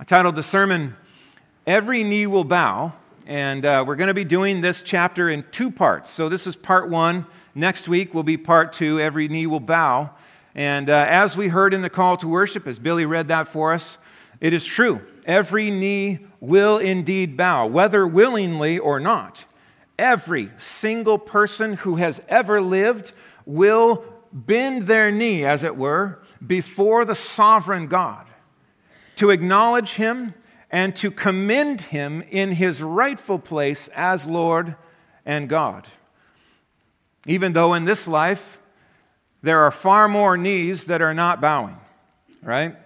I titled the sermon, Every Knee Will Bow, and uh, we're going to be doing this chapter in two parts. So this is part one. Next week will be part two, Every Knee Will Bow. And uh, as we heard in the call to worship, as Billy read that for us, it is true. Every knee will indeed bow, whether willingly or not. Every single person who has ever lived will bend their knee, as it were, before the sovereign God to acknowledge him and to commend him in his rightful place as Lord and God. Even though in this life there are far more knees that are not bowing, right?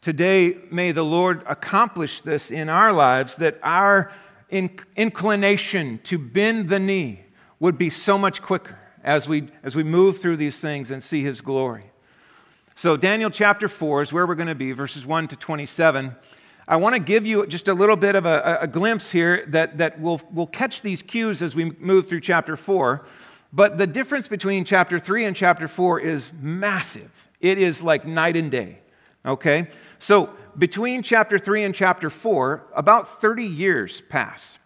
Today, may the Lord accomplish this in our lives that our inclination to bend the knee would be so much quicker as we, as we move through these things and see his glory. So, Daniel chapter 4 is where we're going to be, verses 1 to 27. I want to give you just a little bit of a, a glimpse here that, that we'll, we'll catch these cues as we move through chapter 4. But the difference between chapter 3 and chapter 4 is massive. It is like night and day. Okay? So, between chapter 3 and chapter 4, about 30 years pass.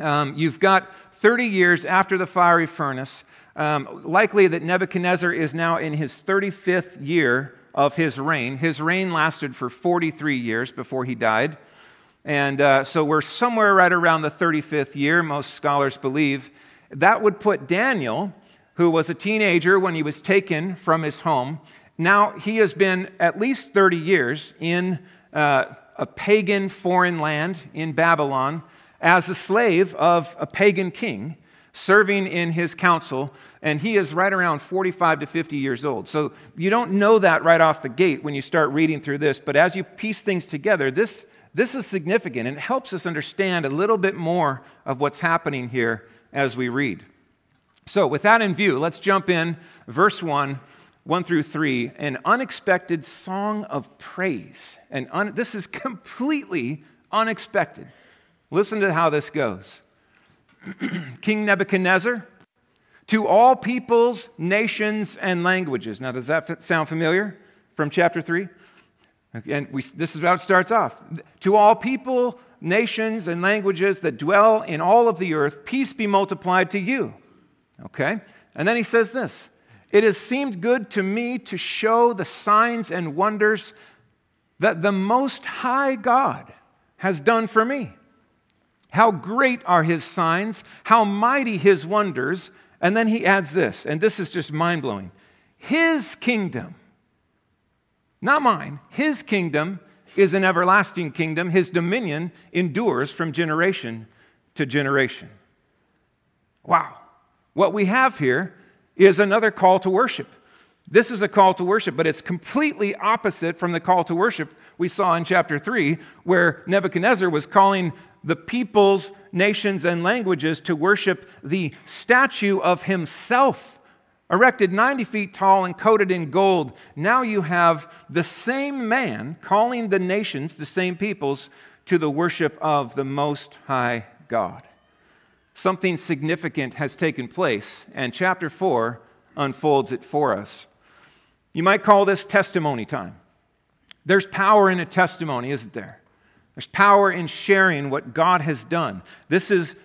Um, you've got 30 years after the fiery furnace. Um, likely that Nebuchadnezzar is now in his 35th year of his reign. His reign lasted for 43 years before he died. And uh, so we're somewhere right around the 35th year, most scholars believe. That would put Daniel, who was a teenager when he was taken from his home, now he has been at least 30 years in uh, a pagan foreign land in Babylon as a slave of a pagan king serving in his council, and he is right around 45 to 50 years old. So you don't know that right off the gate when you start reading through this, but as you piece things together, this, this is significant and it helps us understand a little bit more of what's happening here as we read. So, with that in view, let's jump in, verse 1. 1 through 3, an unexpected song of praise. And un- this is completely unexpected. Listen to how this goes. King Nebuchadnezzar, to all peoples, nations, and languages. Now, does that sound familiar from chapter 3? And we, this is how it starts off. To all people, nations, and languages that dwell in all of the earth, peace be multiplied to you. Okay? And then he says this It has seemed good to me to show the signs and wonders that the Most High God has done for me. How great are his signs, how mighty his wonders. And then he adds this, and this is just mind blowing His kingdom, not mine, his kingdom is an everlasting kingdom. His dominion endures from generation to generation. Wow. What we have here is another call to worship. This is a call to worship, but it's completely opposite from the call to worship we saw in chapter 3, where Nebuchadnezzar was calling the peoples, nations, and languages to worship the statue of himself, erected 90 feet tall and coated in gold. Now you have the same man calling the nations, the same peoples, to the worship of the Most High God. Something significant has taken place, and chapter 4 unfolds it for us. You might call this testimony time. There's power in a testimony, isn't there? There's power in sharing what God has done. This is,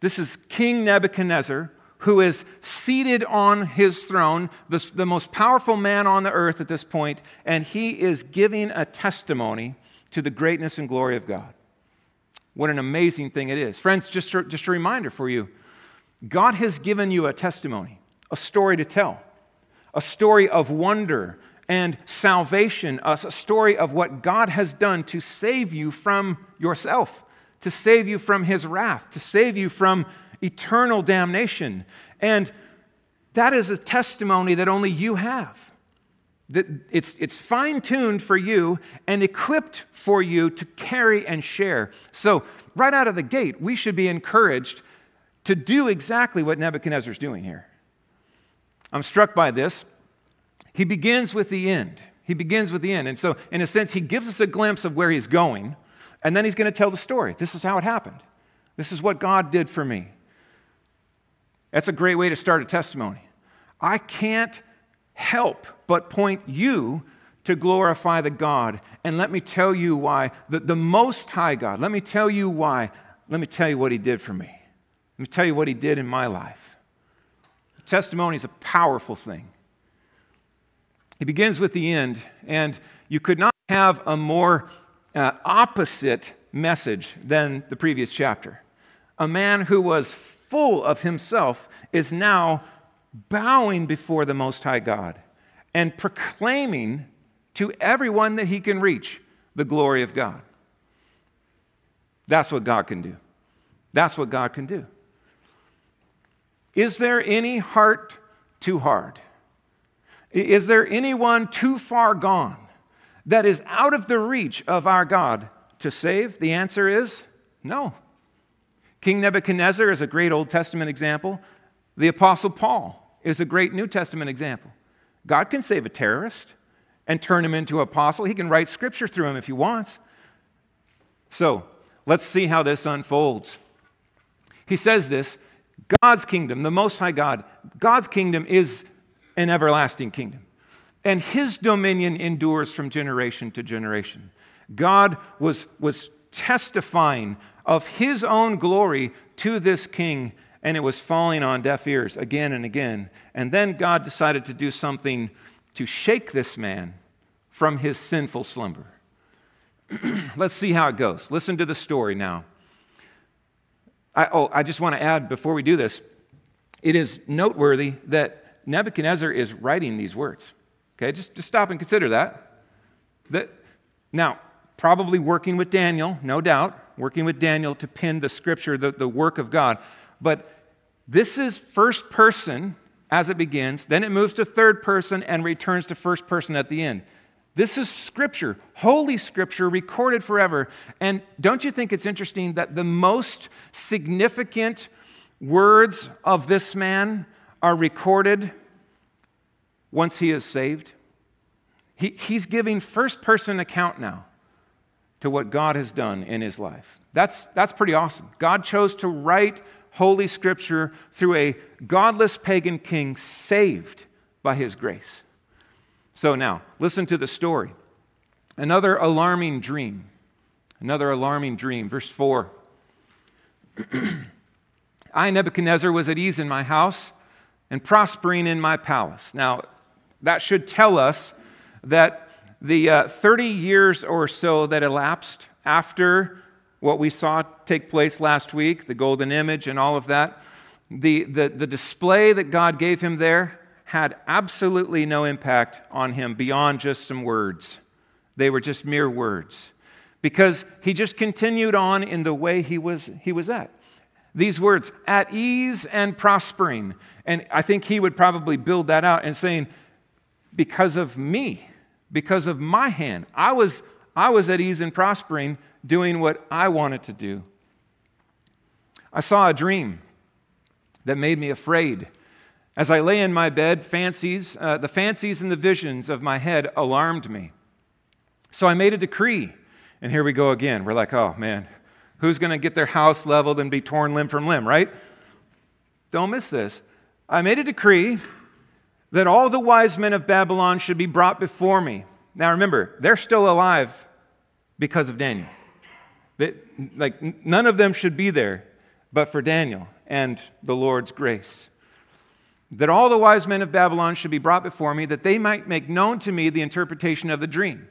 this is King Nebuchadnezzar who is seated on his throne, the, the most powerful man on the earth at this point, and he is giving a testimony to the greatness and glory of God. What an amazing thing it is. Friends, just a, just a reminder for you God has given you a testimony, a story to tell a story of wonder and salvation, a story of what God has done to save you from yourself, to save you from his wrath, to save you from eternal damnation. And that is a testimony that only you have. That it's, it's fine tuned for you and equipped for you to carry and share. So, right out of the gate, we should be encouraged to do exactly what Nebuchadnezzar's doing here. I'm struck by this. He begins with the end. He begins with the end. And so, in a sense, he gives us a glimpse of where he's going, and then he's going to tell the story. This is how it happened. This is what God did for me. That's a great way to start a testimony. I can't help but point you to glorify the God. And let me tell you why. The, the Most High God, let me tell you why. Let me tell you what He did for me. Let me tell you what He did in my life. Testimony is a powerful thing. He begins with the end, and you could not have a more uh, opposite message than the previous chapter. A man who was full of himself is now bowing before the Most High God and proclaiming to everyone that he can reach the glory of God. That's what God can do. That's what God can do. Is there any heart too hard? Is there anyone too far gone that is out of the reach of our God to save? The answer is no. King Nebuchadnezzar is a great Old Testament example. The Apostle Paul is a great New Testament example. God can save a terrorist and turn him into an apostle. He can write scripture through him if he wants. So let's see how this unfolds. He says this God's kingdom, the Most High God, God's kingdom is an everlasting kingdom. And his dominion endures from generation to generation. God was, was testifying of his own glory to this king, and it was falling on deaf ears again and again. And then God decided to do something to shake this man from his sinful slumber. Let's see how it goes. Listen to the story now. I, oh, I just want to add before we do this it is noteworthy that Nebuchadnezzar is writing these words. Okay, just, just stop and consider that. that. Now, probably working with Daniel, no doubt, working with Daniel to pin the scripture, the, the work of God. But this is first person as it begins, then it moves to third person and returns to first person at the end. This is scripture, holy scripture, recorded forever. And don't you think it's interesting that the most significant words of this man are recorded once he is saved? He, he's giving first person account now to what God has done in his life. That's, that's pretty awesome. God chose to write Holy Scripture through a godless pagan king saved by his grace. So now, listen to the story. Another alarming dream. Another alarming dream. Verse 4. I, Nebuchadnezzar, was at ease in my house and prospering in my palace. Now, that should tell us that the uh, 30 years or so that elapsed after what we saw take place last week, the golden image and all of that, the, the, the display that God gave him there had absolutely no impact on him beyond just some words. They were just mere words. Because he just continued on in the way he was, he was at. These words, at ease and prospering. And I think he would probably build that out and saying, because of me, because of my hand, I was, I was at ease and prospering doing what I wanted to do. I saw a dream that made me afraid. As I lay in my bed, fancies, uh, the fancies and the visions of my head alarmed me. So I made a decree. And here we go again. We're like, oh man, who's going to get their house leveled and be torn limb from limb, right? Don't miss this. I made a decree that all the wise men of Babylon should be brought before me. Now remember, they're still alive because of Daniel. That, like, none of them should be there but for Daniel and the Lord's grace. That all the wise men of Babylon should be brought before me, that they might make known to me the interpretation of the dream.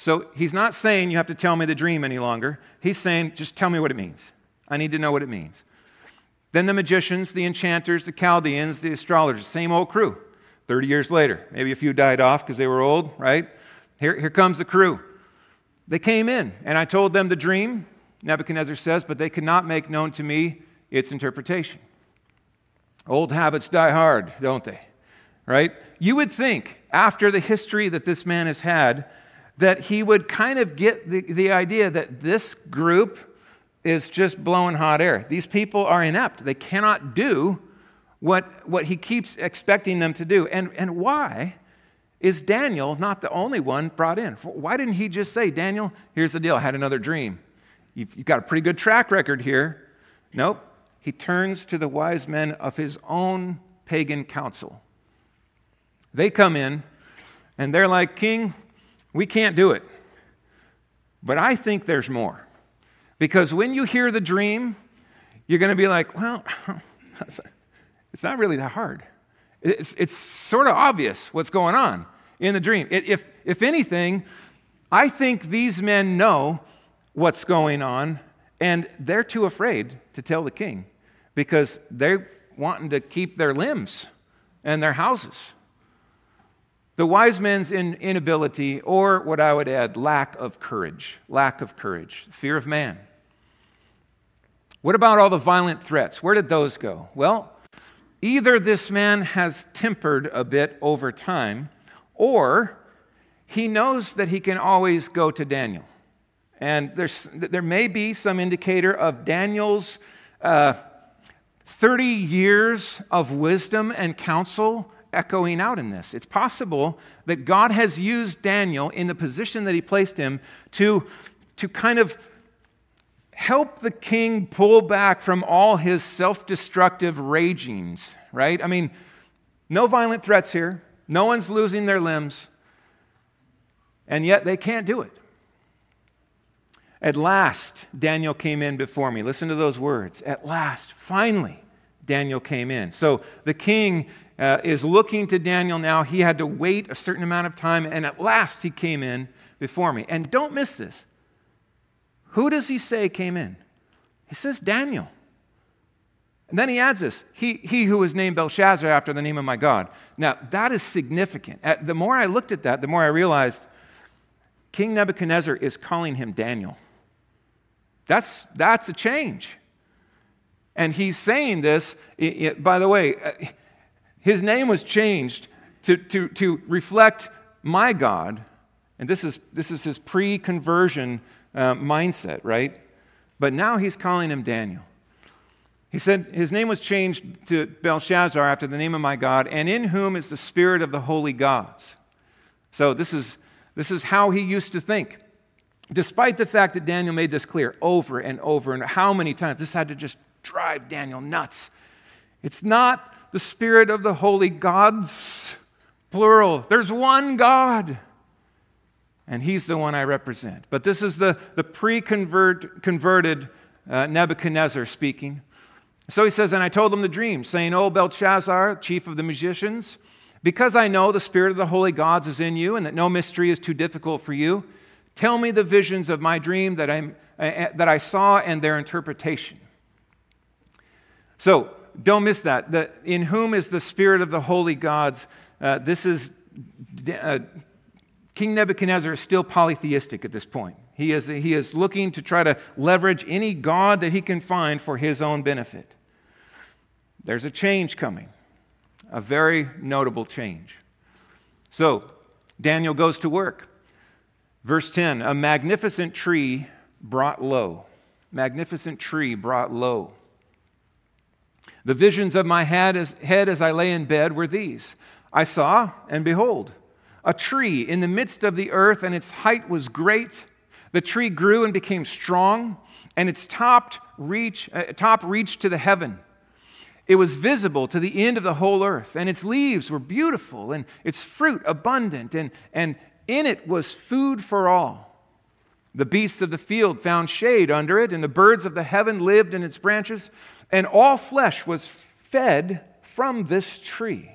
So he's not saying you have to tell me the dream any longer. He's saying, just tell me what it means. I need to know what it means. Then the magicians, the enchanters, the Chaldeans, the astrologers, same old crew. 30 years later, maybe a few died off because they were old, right? Here, here comes the crew. They came in, and I told them the dream, Nebuchadnezzar says, but they could not make known to me its interpretation. Old habits die hard, don't they? Right? You would think, after the history that this man has had, that he would kind of get the, the idea that this group is just blowing hot air. These people are inept. They cannot do what, what he keeps expecting them to do. And, and why? is Daniel not the only one brought in? Why didn't he just say, Daniel, here's the deal, I had another dream? You've, you've got a pretty good track record here. Nope. He turns to the wise men of his own pagan council. They come in and they're like, King, We can't do it. But I think there's more. Because when you hear the dream, you're going to be like, well, it's not really that hard. It's, it's sort of obvious what's going on in the dream. If, if anything, I think these men know what's going on, and they're too afraid to tell the king because they're wanting to keep their limbs and their houses. The wise men's inability, or what I would add, lack of courage, lack of courage, fear of man. What about all the violent threats? Where did those go? Well, either this man has tempered a bit over time, or he knows that he can always go to Daniel. And there's, there may be some indicator of Daniel's uh, 30 years of wisdom and counsel echoing out in this. It's possible that God has used Daniel in the position that he placed him to, to kind of help the king pull back from all his self destructive ragings, right? I mean, no violent threats here, no one's losing their limbs, and yet they can't do it. At last, Daniel came in before me. Listen to those words. At last, finally, Daniel came in. So the king uh, is looking to Daniel now. He had to wait a certain amount of time, and at last he came in before me. And don't miss this. Who does he say came in? He says Daniel. And then he adds this he, he who was named Belteshazzar after the name of my God. Now, that is significant. The more I looked at that, the more I realized King Nebuchadnezzar is calling him Daniel. That's, that's a change. And he's saying this, by the way, uh, his name was changed to, to, to reflect my God. And this is, this is his pre conversion uh, mindset, right? But now he's calling him Daniel. He said his name was changed to Belteshazzar after the name of my God, and in whom is the spirit of the holy gods. So this is, this is how he used to think. Despite the fact that Daniel made this clear over and over and how many times, this had to just drive Daniel nuts. It's not the spirit of the holy gods, plural. There's one God and he's the one I represent. But this is the, the pre converted uh, Nebuchadnezzar speaking. So he says, And I told him the dream, saying, O Belteshazzar, chief of the magicians, because I know the spirit of the holy gods is in you, and that no mystery is too difficult for you, tell me the visions of my dream that, i uh, that I saw and their interpretation. So don't miss that. The, in whom is the spirit of the holy gods? Uh, this is uh, King Nebuchadnezzar is still polytheistic at this point. He is, he is looking to try to leverage any god that he can find for his own benefit. There's a change coming, a very notable change. So, Daniel goes to work. Verse 10 A magnificent tree brought low. Magnificent tree brought low. The visions of my head as, head as I lay in bed were these I saw, and behold, a tree in the midst of the earth, and its height was great. The tree grew and became strong, and its top, reach, uh, top reached to the heaven. It was visible to the end of the whole earth, and its leaves were beautiful, and its fruit abundant, and, and in it was food for all. The beasts of the field found shade under it, and the birds of the heaven lived in its branches, and all flesh was fed from this tree.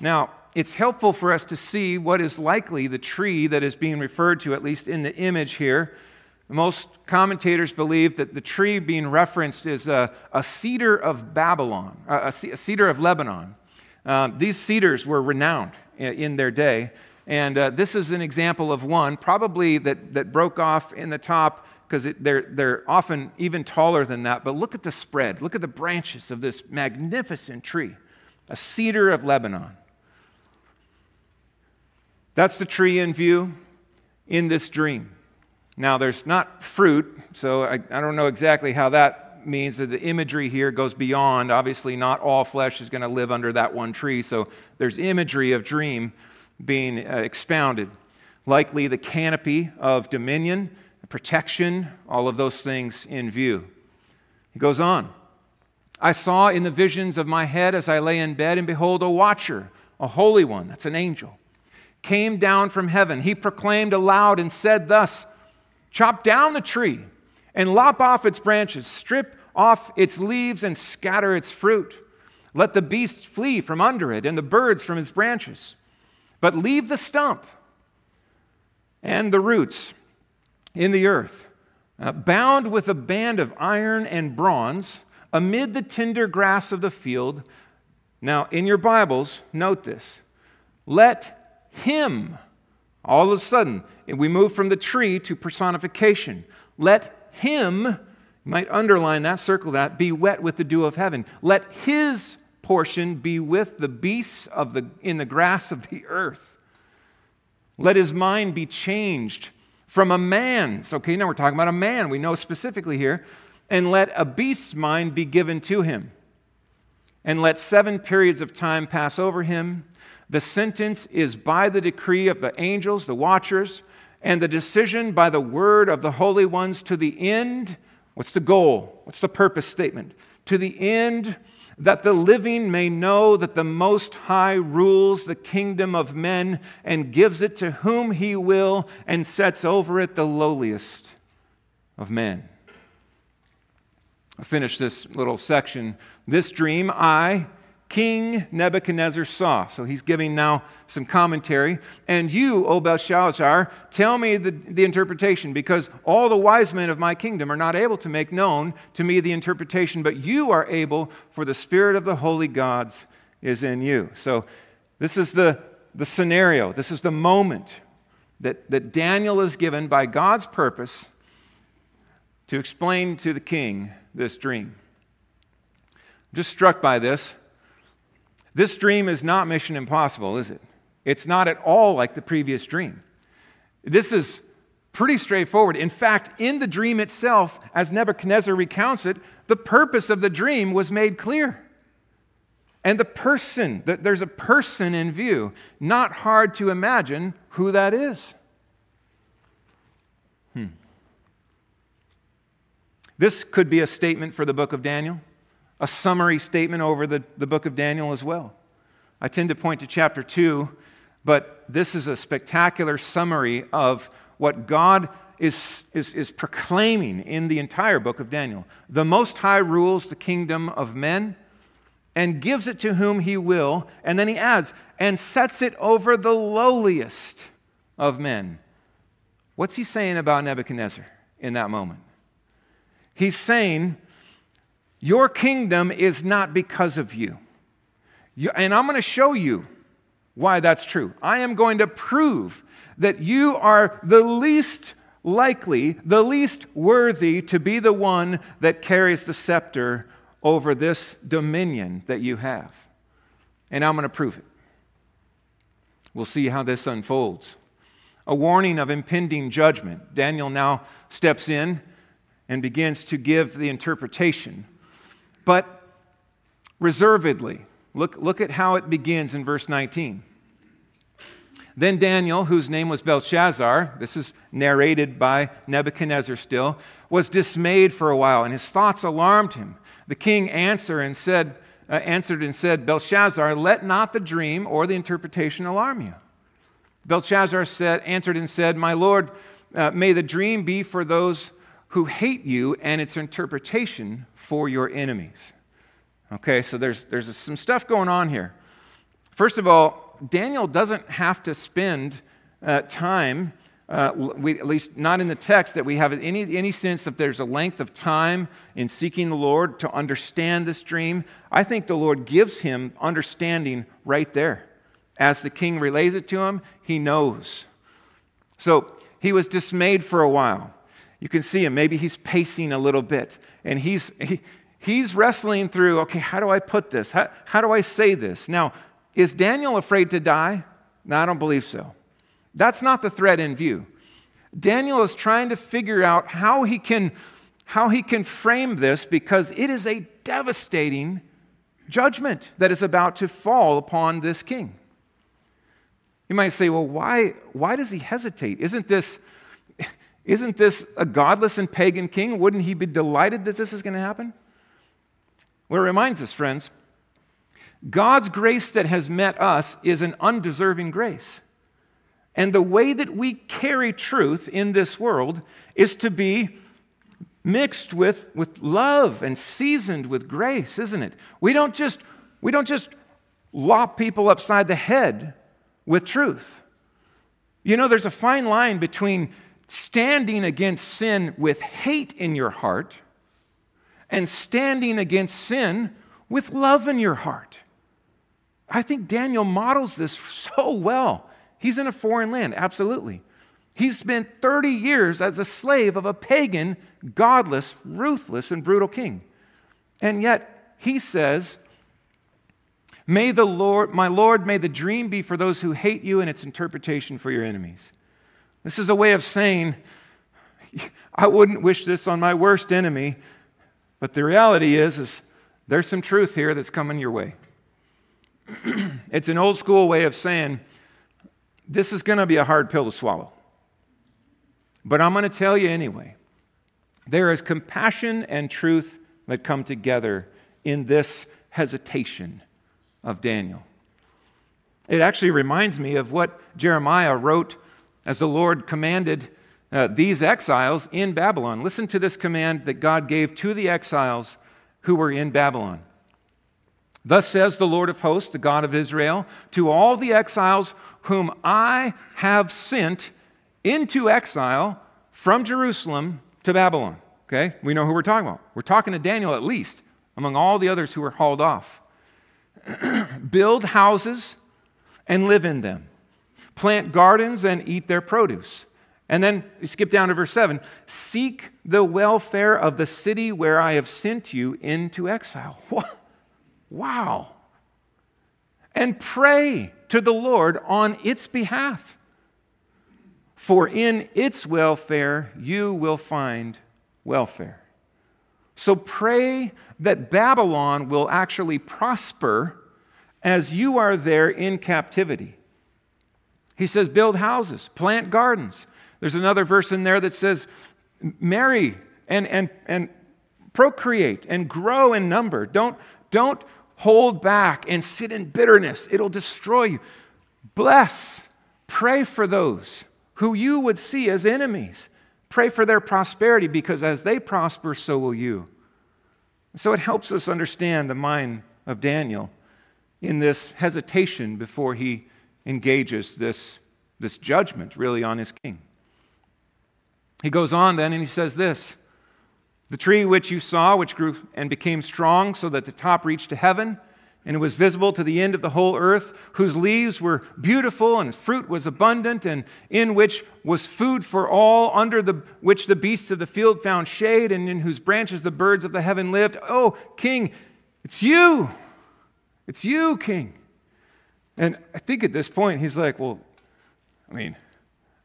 Now, it's helpful for us to see what is likely the tree that is being referred to, at least in the image here. Most commentators believe that the tree being referenced is a, a cedar of Babylon, a, a cedar of Lebanon. Um, these cedars were renowned in their day. And uh, this is an example of one, probably that, that broke off in the top because they're, they're often even taller than that. But look at the spread. Look at the branches of this magnificent tree, a cedar of Lebanon. That's the tree in view in this dream. Now, there's not fruit, so I, I don't know exactly how that means that the imagery here goes beyond. Obviously, not all flesh is going to live under that one tree, so there's imagery of dream being uh, expounded. Likely the canopy of dominion, protection, all of those things in view. He goes on. I saw in the visions of my head as I lay in bed, and behold, a watcher, a holy one, that's an angel came down from heaven. He proclaimed aloud and said thus Chop down the tree and lop off its branches, strip off its leaves and scatter its fruit. Let the beasts flee from under it and the birds from its branches. But leave the stump and the roots in the earth, uh, bound with a band of iron and bronze, amid the tender grass of the field. Now, in your Bibles, note this. Let him, all of a sudden, we move from the tree to personification. Let him, you might underline that, circle that, be wet with the dew of heaven. Let his portion be with the beasts of the, in the grass of the earth. Let his mind be changed from a man's. Okay, now we're talking about a man. We know specifically here. And let a beast's mind be given to him. And let seven periods of time pass over him. The sentence is by the decree of the angels, the watchers, and the decision by the word of the holy ones to the end. What's the goal? What's the purpose statement? To the end that the living may know that the Most High rules the kingdom of men and gives it to whom he will and sets over it the lowliest of men. I finish this little section. This dream I, King Nebuchadnezzar saw. So he's giving now some commentary. And you, O Belteshazzar, tell me the, the interpretation, because all the wise men of my kingdom are not able to make known to me the interpretation, but you are able, for the spirit of the holy gods is in you. So this is the, the scenario, this is the moment that, that Daniel is given by God's purpose to explain to the king this dream. I'm just struck by this. This dream is not mission impossible, is it? It's not at all like the previous dream. This is pretty straightforward. In fact, in the dream itself, as Nebuchadnezzar recounts it, the purpose of the dream was made clear. And the person, there's a person in view. Not hard to imagine who that is. Hmm. This could be a statement for the book of Daniel a summary statement over the, the book of Daniel as well. I tend to point to chapter 2, but this is a spectacular summary of what God is, is, is proclaiming in the entire book of Daniel. The Most High rules the kingdom of men and gives it to whom he will. And then he adds, and sets it over the lowliest of men. What's he saying about Nebuchadnezzar in that moment? He's saying your kingdom is not because of you. you and I'm going to show you why that's true. I am going to prove that you are the least likely, the least worthy to be the one that carries the scepter over this dominion that you have. And I'm going to prove it. We'll see how this unfolds. A warning of impending judgment. Daniel now steps in and begins to give the interpretation but reservedly. Look, look at how it begins in verse 19. Then Daniel, whose name was Belteshazzar, this is narrated by Nebuchadnezzar still, was dismayed for a while, and his thoughts alarmed him. The king answered and said, uh, answered and said, Belteshazzar, let not the dream or the interpretation alarm you. Belteshazzar said, answered and said, My lord, uh, may the dream be for those who hate you and its interpretation for your enemies. Okay, so there's, there's some stuff going on here. First of all, Daniel doesn't have to spend uh, time, uh, we, at least not in the text, that we have any, any sense that there's a length of time in seeking the Lord to understand this dream. I think the Lord gives him understanding right there. As the king relays it to him, he knows. So he was dismayed for a while. You can see him. Maybe he's pacing a little bit and he's, he, he's wrestling through okay, how do I put this? How, how do I say this? Now, is Daniel afraid to die? No, I don't believe so. That's not the threat in view. Daniel is trying to figure out how he can, how he can frame this because it is a devastating judgment that is about to fall upon this king. You might say, well, why, why does he hesitate? Isn't this isn't this a godless and pagan king? Wouldn't he be delighted that this is going to happen? Well, it reminds us, friends, God's grace that has met us is an undeserving grace. And the way that we carry truth in this world is to be mixed with, with love and seasoned with grace, isn't it? We don't just, we don't just lop people upside the head with truth. You know, there's a fine line between standing against sin with hate in your heart and standing against sin with love in your heart. I think Daniel models this so well. He's in a foreign land, absolutely. He spent 30 years as a slave of a pagan, godless, ruthless, and brutal king. And yet, he says, May the Lord, my Lord, may the dream be for those who hate you and its interpretation for your enemies. This is a way of saying, I wouldn't wish this on my worst enemy, but the reality is, is there's some truth here that's coming your way. it's an old school way of saying, this is going to be a hard pill to swallow. But I'm going to tell you anyway. There is compassion and truth that come together in this hesitation of Daniel. It actually reminds me of what Jeremiah wrote as the Lord commanded uh, these exiles in Babylon. Listen to this command that God gave to the exiles who were in Babylon. Thus says the Lord of hosts, the God of Israel, to all the exiles whom I have sent into exile from Jerusalem to Babylon. Okay? We know who we're talking about. We're talking to Daniel at least, among all the others who were hauled off. Build houses and live in them, plant gardens and eat their produce. And then skip down to verse 7 Seek the welfare of the city where I have sent you into exile. Wow. And pray to the Lord on its behalf. For in its welfare you will find welfare. So pray that Babylon will actually prosper as you are there in captivity. He says, build houses, plant gardens. There's another verse in there that says, marry and, and, and procreate and grow in number. Don't, don't hold back and sit in bitterness, it'll destroy you. Bless, pray for those who you would see as enemies. Pray for their prosperity because as they prosper, so will you. So it helps us understand the mind of Daniel in this hesitation before he engages this, this judgment really on his king. He goes on then and he says this The tree which you saw, which grew and became strong so that the top reached to heaven, and it was visible to the end of the whole earth, whose leaves were beautiful and fruit was abundant, and in which was food for all, under the, which the beasts of the field found shade, and in whose branches the birds of the heaven lived. Oh, King, it's you. It's you, King. And I think at this point, he's like, Well, I mean,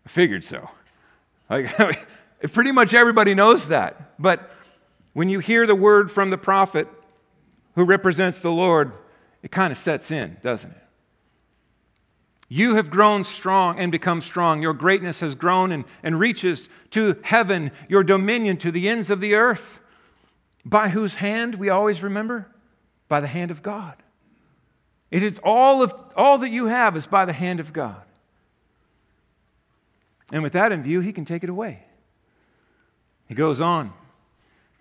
I figured so. Like, pretty much everybody knows that. But when you hear the word from the prophet who represents the Lord, it kind of sets in, doesn't it? You have grown strong and become strong. Your greatness has grown and, and reaches to heaven, your dominion to the ends of the earth. By whose hand, we always remember? By the hand of God. It is all, of, all that you have is by the hand of God. And with that in view, he can take it away. He goes on.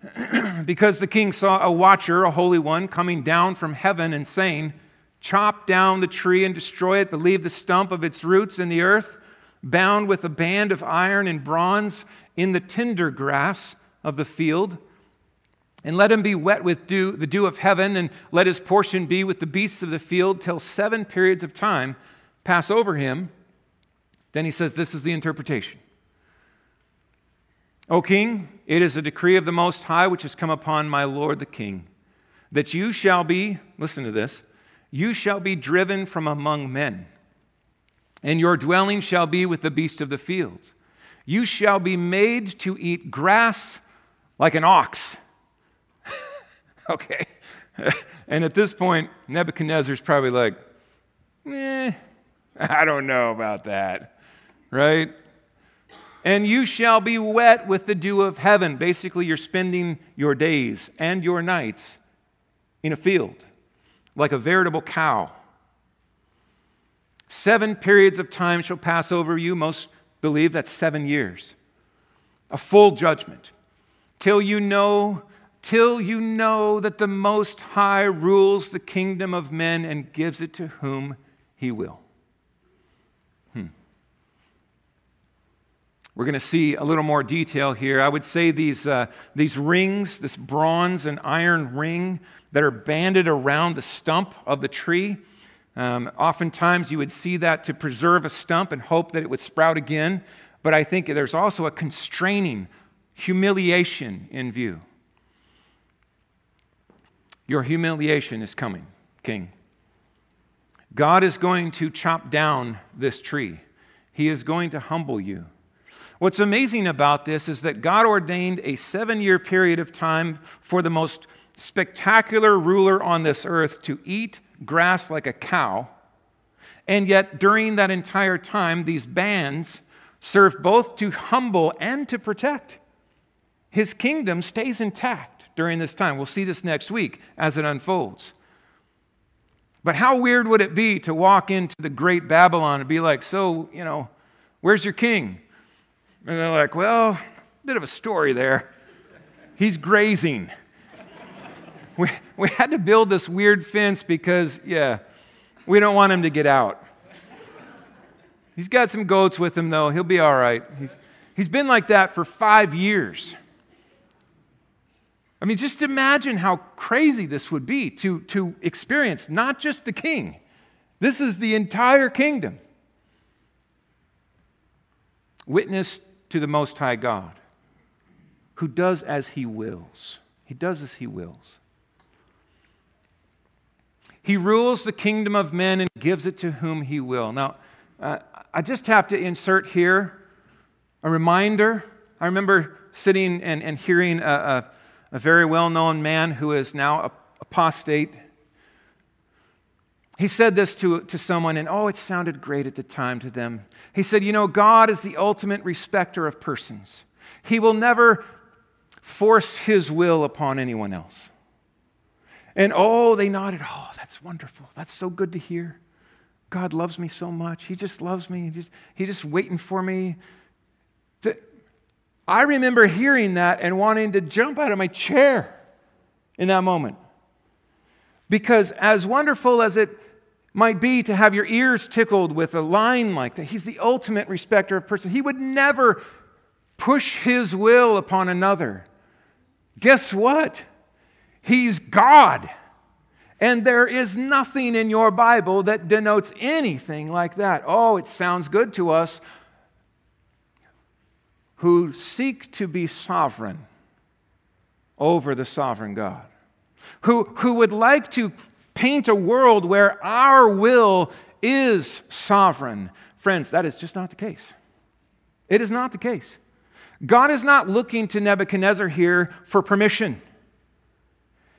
because the king saw a watcher, a holy one, coming down from heaven and saying, Chop down the tree and destroy it, but leave the stump of its roots in the earth, bound with a band of iron and bronze in the tender grass of the field. And let him be wet with dew, the dew of heaven, and let his portion be with the beasts of the field till seven periods of time pass over him. Then he says, This is the interpretation. O king, it is a decree of the Most High which has come upon my Lord the king, that you shall be, listen to this, you shall be driven from among men, and your dwelling shall be with the beast of the field. You shall be made to eat grass like an ox. okay. and at this point, Nebuchadnezzar's probably like, eh, I don't know about that, right? and you shall be wet with the dew of heaven. Basically, you're spending your days and your nights in a field like a veritable cow. Seven periods of time shall pass over you. Most believe that's seven years. A full judgment. Till you know, till you know that the Most High rules the kingdom of men and gives it to whom he will. Hmm. We're going to see a little more detail here. I would say these, uh, these rings, this bronze and iron ring that are banded around the stump of the tree, um, oftentimes, you would see that to preserve a stump and hope that it would sprout again. But I think there's also a constraining humiliation in view. Your humiliation is coming, King. God is going to chop down this tree, He is going to humble you. What's amazing about this is that God ordained a seven year period of time for the most spectacular ruler on this earth to eat grass like a cow. And yet, during that entire time, these bands serve both to humble and to protect. His kingdom stays intact during this time. We'll see this next week as it unfolds. But how weird would it be to walk into the great Babylon and be like, So, you know, where's your king? And they're like, Well, a bit of a story there. He's grazing we, we had to build this weird fence because, yeah, we don't want him to get out. He's got some goats with him, though. He'll be all right. He's, he's been like that for five years. I mean, just imagine how crazy this would be to, to experience not just the king, this is the entire kingdom. Witness to the Most High God, who does as he wills. He does as he wills. He rules the kingdom of men and gives it to whom he will. Now, uh, I just have to insert here a reminder. I remember sitting and, and hearing a, a, a very well known man who is now apostate. He said this to, to someone, and oh, it sounded great at the time to them. He said, You know, God is the ultimate respecter of persons, He will never force His will upon anyone else. And oh, they nodded. Oh, that's wonderful. That's so good to hear. God loves me so much. He just loves me. He just, he just waiting for me. To... I remember hearing that and wanting to jump out of my chair in that moment. Because as wonderful as it might be to have your ears tickled with a line like that, he's the ultimate respecter of person. He would never push his will upon another. Guess what? He's God. And there is nothing in your Bible that denotes anything like that. Oh, it sounds good to us who seek to be sovereign over the sovereign God, who, who would like to paint a world where our will is sovereign. Friends, that is just not the case. It is not the case. God is not looking to Nebuchadnezzar here for permission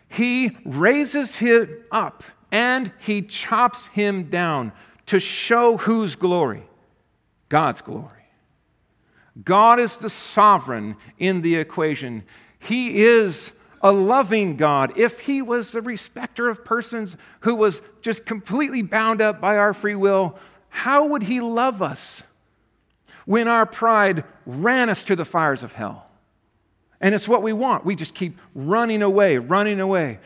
he raises him up and he chops him down to show whose glory? God's glory. God is the sovereign in the equation. He is a loving God. If He was the respecter of persons who was just completely bound up by our free will, how would He love us when our pride ran us to the fires of hell? And it's what we want. We just keep running away, running away.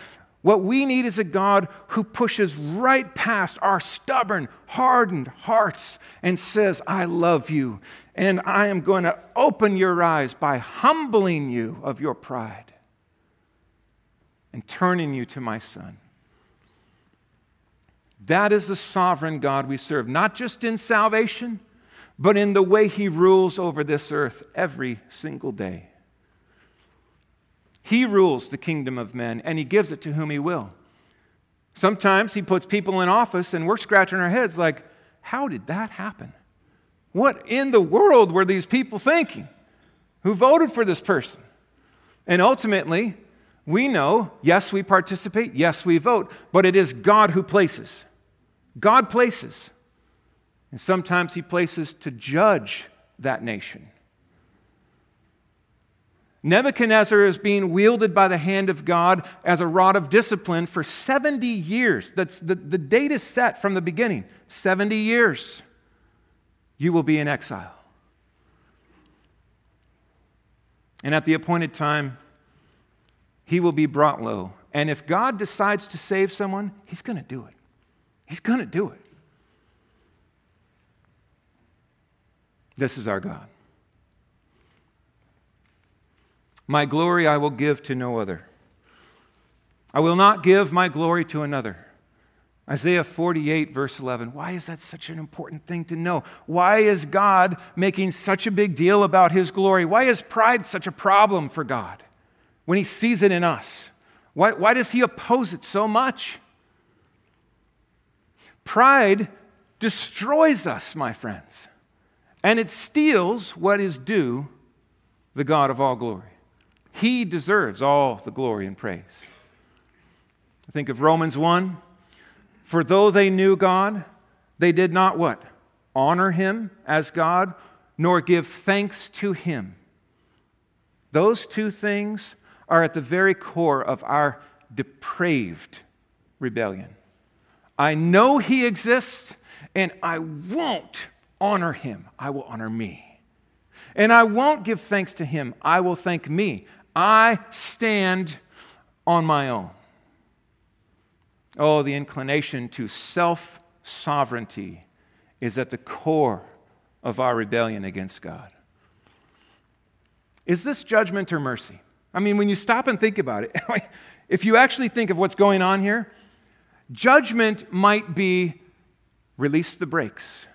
What we need is a God who pushes right past our stubborn, hardened hearts and says, I love you, and I am going to open your eyes by humbling you of your pride and turning you to my son. That is the sovereign God we serve, not just in salvation, but in the way he rules over this earth every single day. He rules the kingdom of men, and he gives it to whom he will. Sometimes he puts people in office, and we're scratching our heads like, how did that happen? What in the world were these people thinking who voted for this person? And ultimately, we know, yes, we participate, yes, we vote, but it is God who places. God places. And sometimes he places to judge that nation. Nebuchadnezzar is being wielded by the hand of God as a rod of discipline for 70 years. That's the, the date is set from the beginning 70 years. You will be in exile. And at the appointed time, he will be brought low. And if God decides to save someone, he's going to do it. He's going to do it. This is our God. My glory I will give to no other. I will not give my glory to another. Isaiah 48, verse 11. Why is that such an important thing to know? Why is God making such a big deal about his glory? Why is pride such a problem for God when he sees it in us? Why, why does he oppose it so much? Pride destroys us, my friends, and it steals what is due the God of all glory. He deserves all the glory and praise. I think of Romans 1. For though they knew God, they did not what? Honor him as God, nor give thanks to him. Those two things are at the very core of our depraved rebellion. I know he exists, and I won't honor him. I will honor me. And I won't give thanks to him. I will thank me. I stand on my own. Oh, the inclination to self sovereignty is at the core of our rebellion against God. Is this judgment or mercy? I mean, when you stop and think about it, if you actually think of what's going on here, judgment might be release the brakes,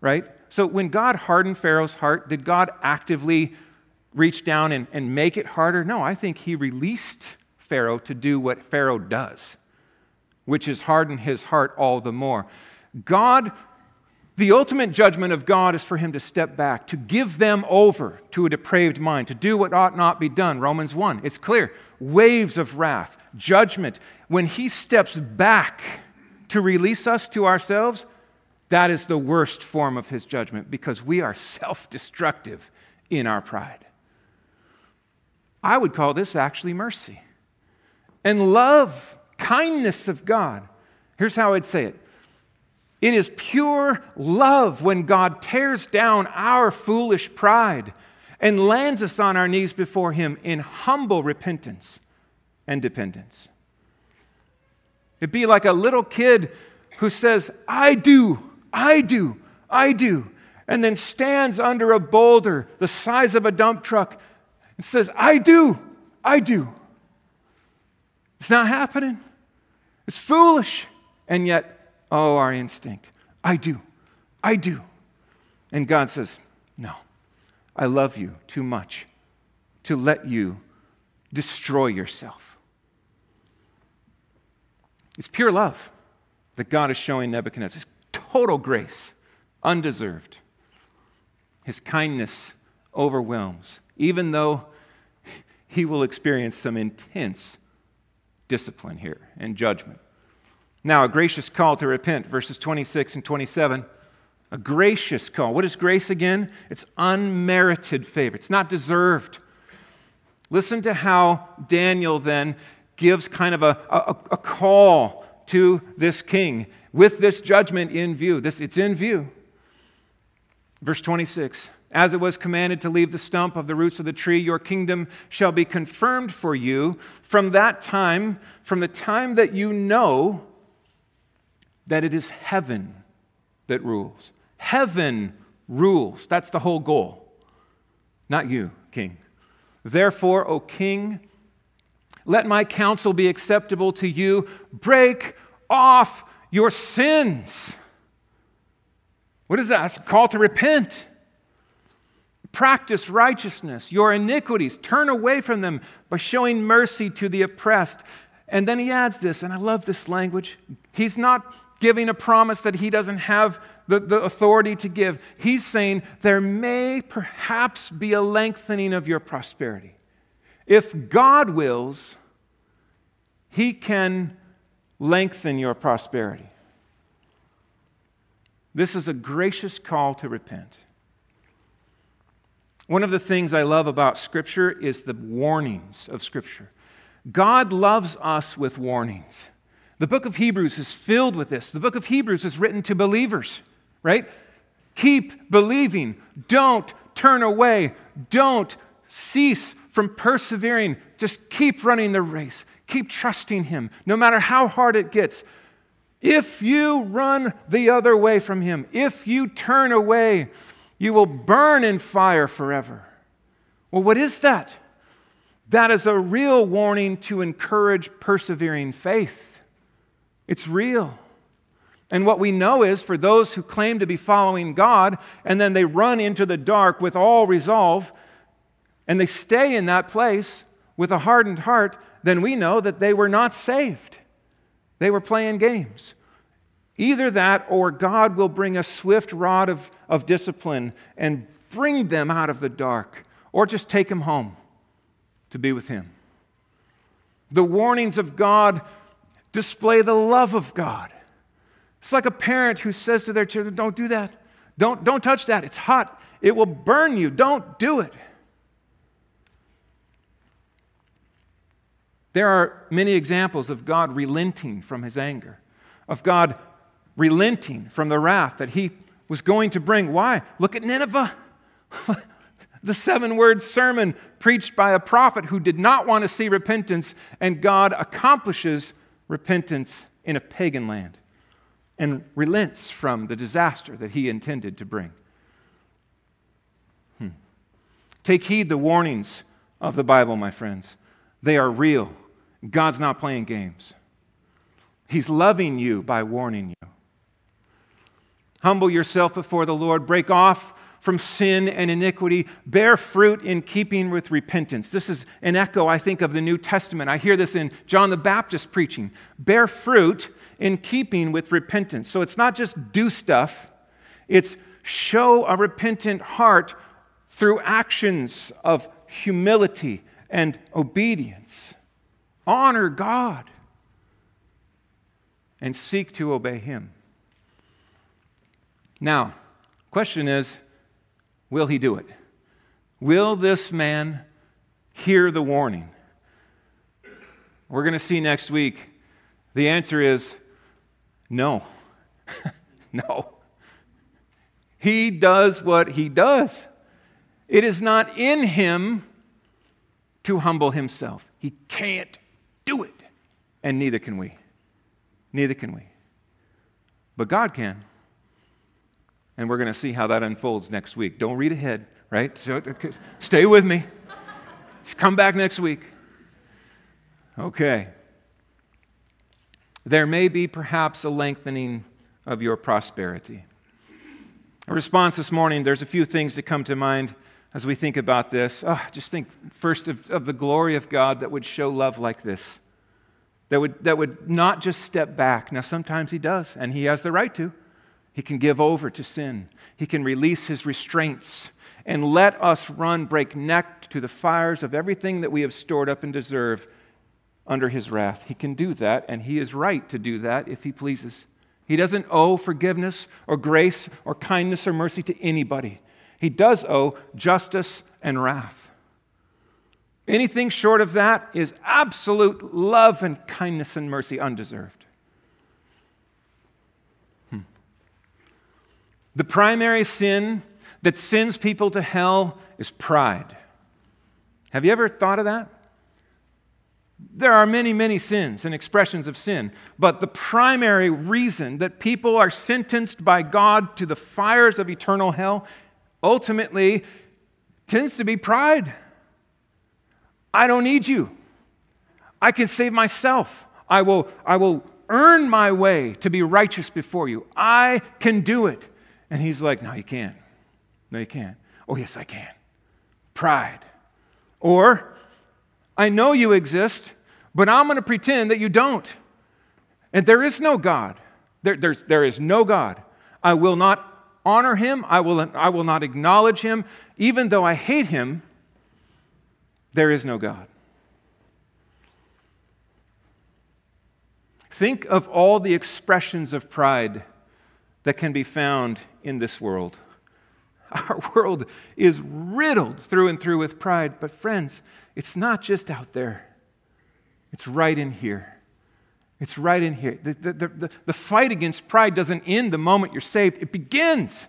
right? So when God hardened Pharaoh's heart, did God actively reach down and, and make it harder? No, I think he released Pharaoh to do what Pharaoh does, which is harden his heart all the more. God, the ultimate judgment of God is for him to step back, to give them over to a depraved mind, to do what ought not be done. Romans 1, it's clear. Waves of wrath, judgment. When he steps back to release us to ourselves, that is the worst form of his judgment because we are self destructive in our pride. I would call this actually mercy and love, kindness of God. Here's how I'd say it it is pure love when God tears down our foolish pride and lands us on our knees before Him in humble repentance and dependence. It'd be like a little kid who says, I do, I do, I do, and then stands under a boulder the size of a dump truck and says, I do, I do. It's not happening. It's foolish. And yet, oh, our instinct, I do, I do. And God says, No, I love you too much to let you destroy yourself. It's pure love that God is showing Nebuchadnezzar. It's total grace, undeserved. His kindness overwhelms even though he will experience some intense discipline here and judgment. Now, a gracious call to repent, verses 26 and 27. A gracious call. What is grace again? It's unmerited favor, it's not deserved. Listen to how Daniel then gives kind of a, a, a call to this king with this judgment in view. This, it's in view. Verse 26 as it was commanded to leave the stump of the roots of the tree, your kingdom shall be confirmed for you from that time, from the time that you know that it is heaven that rules. Heaven rules. That's the whole goal. Not you, king. Therefore, O king, let my counsel be acceptable to you. Break off your sins. What is that? It's a call to repent. Practice righteousness, your iniquities. Turn away from them by showing mercy to the oppressed. And then he adds this, and I love this language. He's not giving a promise that he doesn't have the, the authority to give. He's saying there may perhaps be a lengthening of your prosperity. If God wills, he can lengthen your prosperity. This is a gracious call to repent. One of the things I love about Scripture is the warnings of Scripture. God loves us with warnings. The book of Hebrews is filled with this. The book of Hebrews is written to believers, right? Keep believing. Don't turn away. Don't cease from persevering. Just keep running the race. Keep trusting Him, no matter how hard it gets. If you run the other way from Him, if you turn away, you will burn in fire forever. Well, what is that? That is a real warning to encourage persevering faith. It's real. And what we know is for those who claim to be following God and then they run into the dark with all resolve and they stay in that place with a hardened heart, then we know that they were not saved. They were playing games. Either that or God will bring a swift rod of, of discipline and bring them out of the dark, or just take them home to be with Him. The warnings of God display the love of God. It's like a parent who says to their children, Don't do that. Don't, don't touch that. It's hot. It will burn you. Don't do it. There are many examples of God relenting from his anger, of God relenting from the wrath that he was going to bring. Why? Look at Nineveh. the seven word sermon preached by a prophet who did not want to see repentance, and God accomplishes repentance in a pagan land and relents from the disaster that he intended to bring. Hmm. Take heed the warnings of the Bible, my friends. They are real. God's not playing games. He's loving you by warning you. Humble yourself before the Lord, break off from sin and iniquity, bear fruit in keeping with repentance. This is an echo, I think, of the New Testament. I hear this in John the Baptist preaching. Bear fruit in keeping with repentance. So it's not just do stuff, it's show a repentant heart through actions of humility and obedience. Honor God and seek to obey Him. Now, question is will he do it? Will this man hear the warning? We're going to see next week. The answer is no. no. He does what he does. It is not in him to humble himself. He can't do it. And neither can we. Neither can we. But God can. And we're going to see how that unfolds next week. Don't read ahead, right? So, stay with me. Just come back next week. Okay. There may be perhaps a lengthening of your prosperity. A response this morning, there's a few things that come to mind as we think about this. Oh, just think first of, of the glory of God that would show love like this, that would, that would not just step back. Now, sometimes He does, and He has the right to. He can give over to sin, He can release His restraints and let us run breakneck to the fires of everything that we have stored up and deserve under His wrath. He can do that, and He is right to do that if He pleases. He doesn't owe forgiveness or grace or kindness or mercy to anybody. He does owe justice and wrath. Anything short of that is absolute love and kindness and mercy undeserved. Hmm. The primary sin that sends people to hell is pride. Have you ever thought of that? There are many, many sins and expressions of sin, but the primary reason that people are sentenced by God to the fires of eternal hell ultimately tends to be pride. I don't need you. I can save myself. I will, I will earn my way to be righteous before you. I can do it. And he's like, No, you can't. No, you can't. Oh, yes, I can. Pride. Or, I know you exist, but I'm going to pretend that you don't. And there is no God. There, there's, there is no God. I will not honor him, I will, I will not acknowledge him. Even though I hate him, there is no God. Think of all the expressions of pride that can be found in this world. Our world is riddled through and through with pride. But, friends, it's not just out there, it's right in here. It's right in here. The, the, the, the, fight against pride doesn't end the moment you're saved, it begins.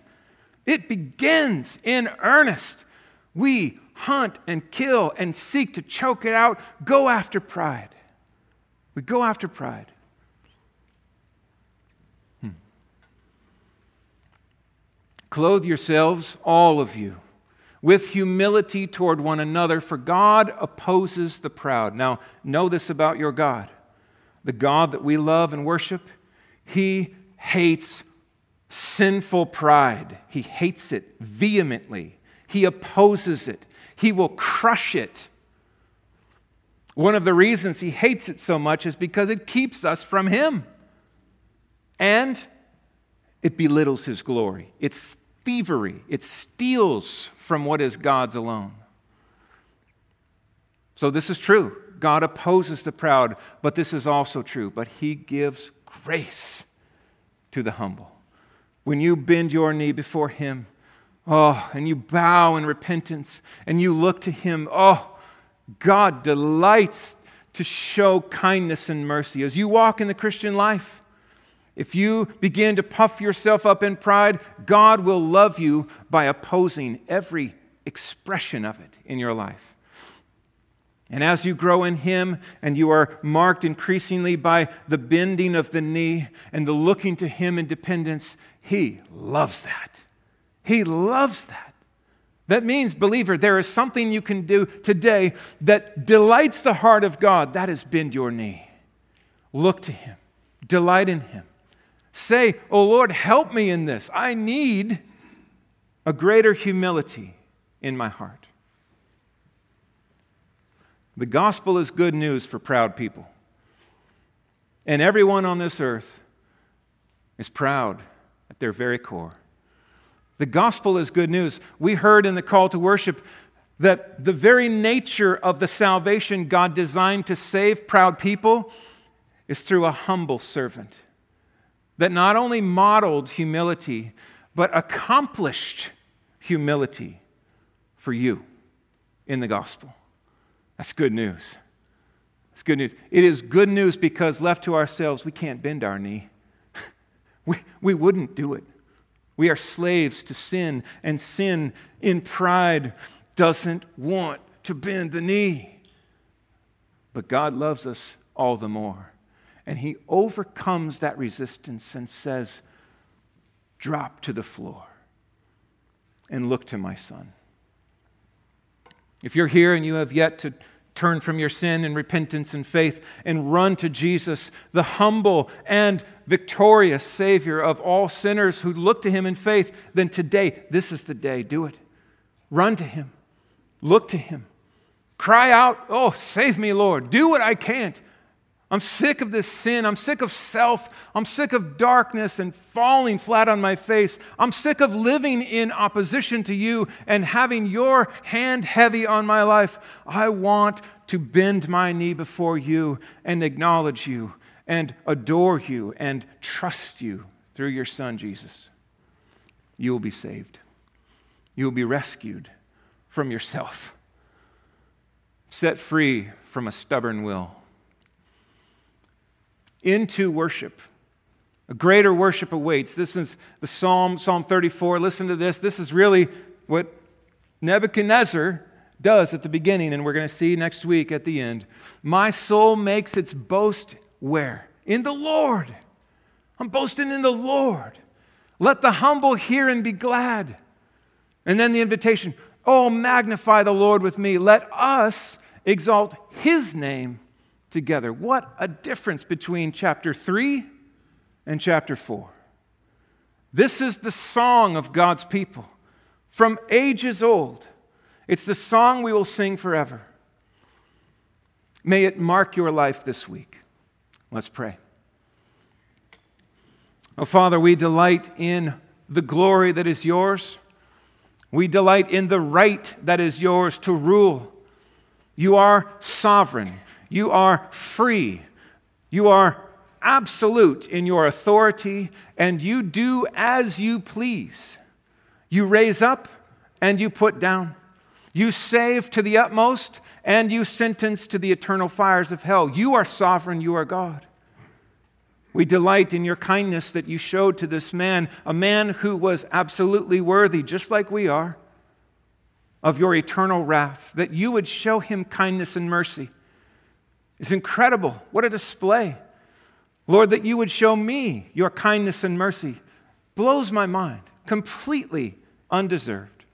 It begins in earnest. We hunt and kill and seek to choke it out, go after pride. We go after pride. Clothe yourselves, all of you, with humility toward one another, for God opposes the proud. Now, know this about your God. The God that we love and worship, He hates sinful pride. He hates it vehemently. He opposes it. He will crush it. One of the reasons he hates it so much is because it keeps us from him. And it belittles his glory. It's thievery. It steals from what is God's alone. So this is true. God opposes the proud, but this is also true. But he gives grace to the humble. When you bend your knee before him, oh, and you bow in repentance and you look to him, oh, God delights to show kindness and mercy. As you walk in the Christian life, if you begin to puff yourself up in pride, God will love you by opposing every expression of it in your life. And as you grow in Him and you are marked increasingly by the bending of the knee and the looking to Him in dependence, He loves that. He loves that. That means, believer, there is something you can do today that delights the heart of God. That is bend your knee. Look to Him, delight in Him. Say, Oh Lord, help me in this. I need a greater humility in my heart. The gospel is good news for proud people. And everyone on this earth is proud at their very core. The gospel is good news. We heard in the call to worship that the very nature of the salvation God designed to save proud people is through a humble servant that not only modeled humility, but accomplished humility for you in the gospel. That's good news. It's good news. It is good news because left to ourselves, we can't bend our knee. we, we wouldn't do it. We are slaves to sin, and sin in pride doesn't want to bend the knee. But God loves us all the more. And He overcomes that resistance and says, Drop to the floor and look to my son. If you're here and you have yet to turn from your sin and repentance and faith and run to Jesus, the humble and victorious Savior of all sinners who look to Him in faith, then today, this is the day. Do it. Run to Him. Look to Him. Cry out, Oh, save me, Lord. Do what I can't. I'm sick of this sin. I'm sick of self. I'm sick of darkness and falling flat on my face. I'm sick of living in opposition to you and having your hand heavy on my life. I want to bend my knee before you and acknowledge you and adore you and trust you through your Son, Jesus. You will be saved. You will be rescued from yourself, set free from a stubborn will into worship. A greater worship awaits. This is the Psalm, Psalm 34. Listen to this. This is really what Nebuchadnezzar does at the beginning, and we're going to see next week at the end. My soul makes its boast where? In the Lord. I'm boasting in the Lord. Let the humble hear and be glad. And then the invitation Oh, magnify the Lord with me. Let us exalt his name together. What a difference between chapter 3 and chapter 4. This is the song of God's people from ages old. It's the song we will sing forever. May it mark your life this week. Let's pray. Oh, Father, we delight in the glory that is yours. We delight in the right that is yours to rule. You are sovereign. You are free. You are absolute in your authority, and you do as you please. You raise up and you put down. You save to the utmost and you sentence to the eternal fires of hell. You are sovereign, you are God. We delight in your kindness that you showed to this man, a man who was absolutely worthy, just like we are, of your eternal wrath, that you would show him kindness and mercy. It's incredible. What a display. Lord, that you would show me your kindness and mercy blows my mind, completely undeserved.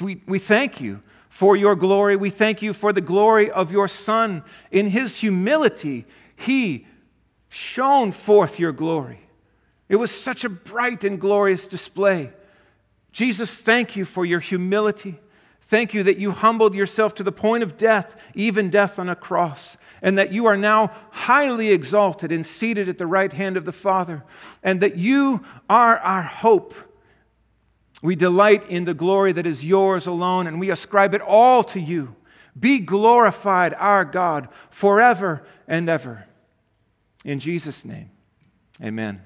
We, we thank you for your glory. We thank you for the glory of your Son. In his humility, he shone forth your glory. It was such a bright and glorious display. Jesus, thank you for your humility. Thank you that you humbled yourself to the point of death, even death on a cross, and that you are now highly exalted and seated at the right hand of the Father, and that you are our hope. We delight in the glory that is yours alone, and we ascribe it all to you. Be glorified, our God, forever and ever. In Jesus' name, amen.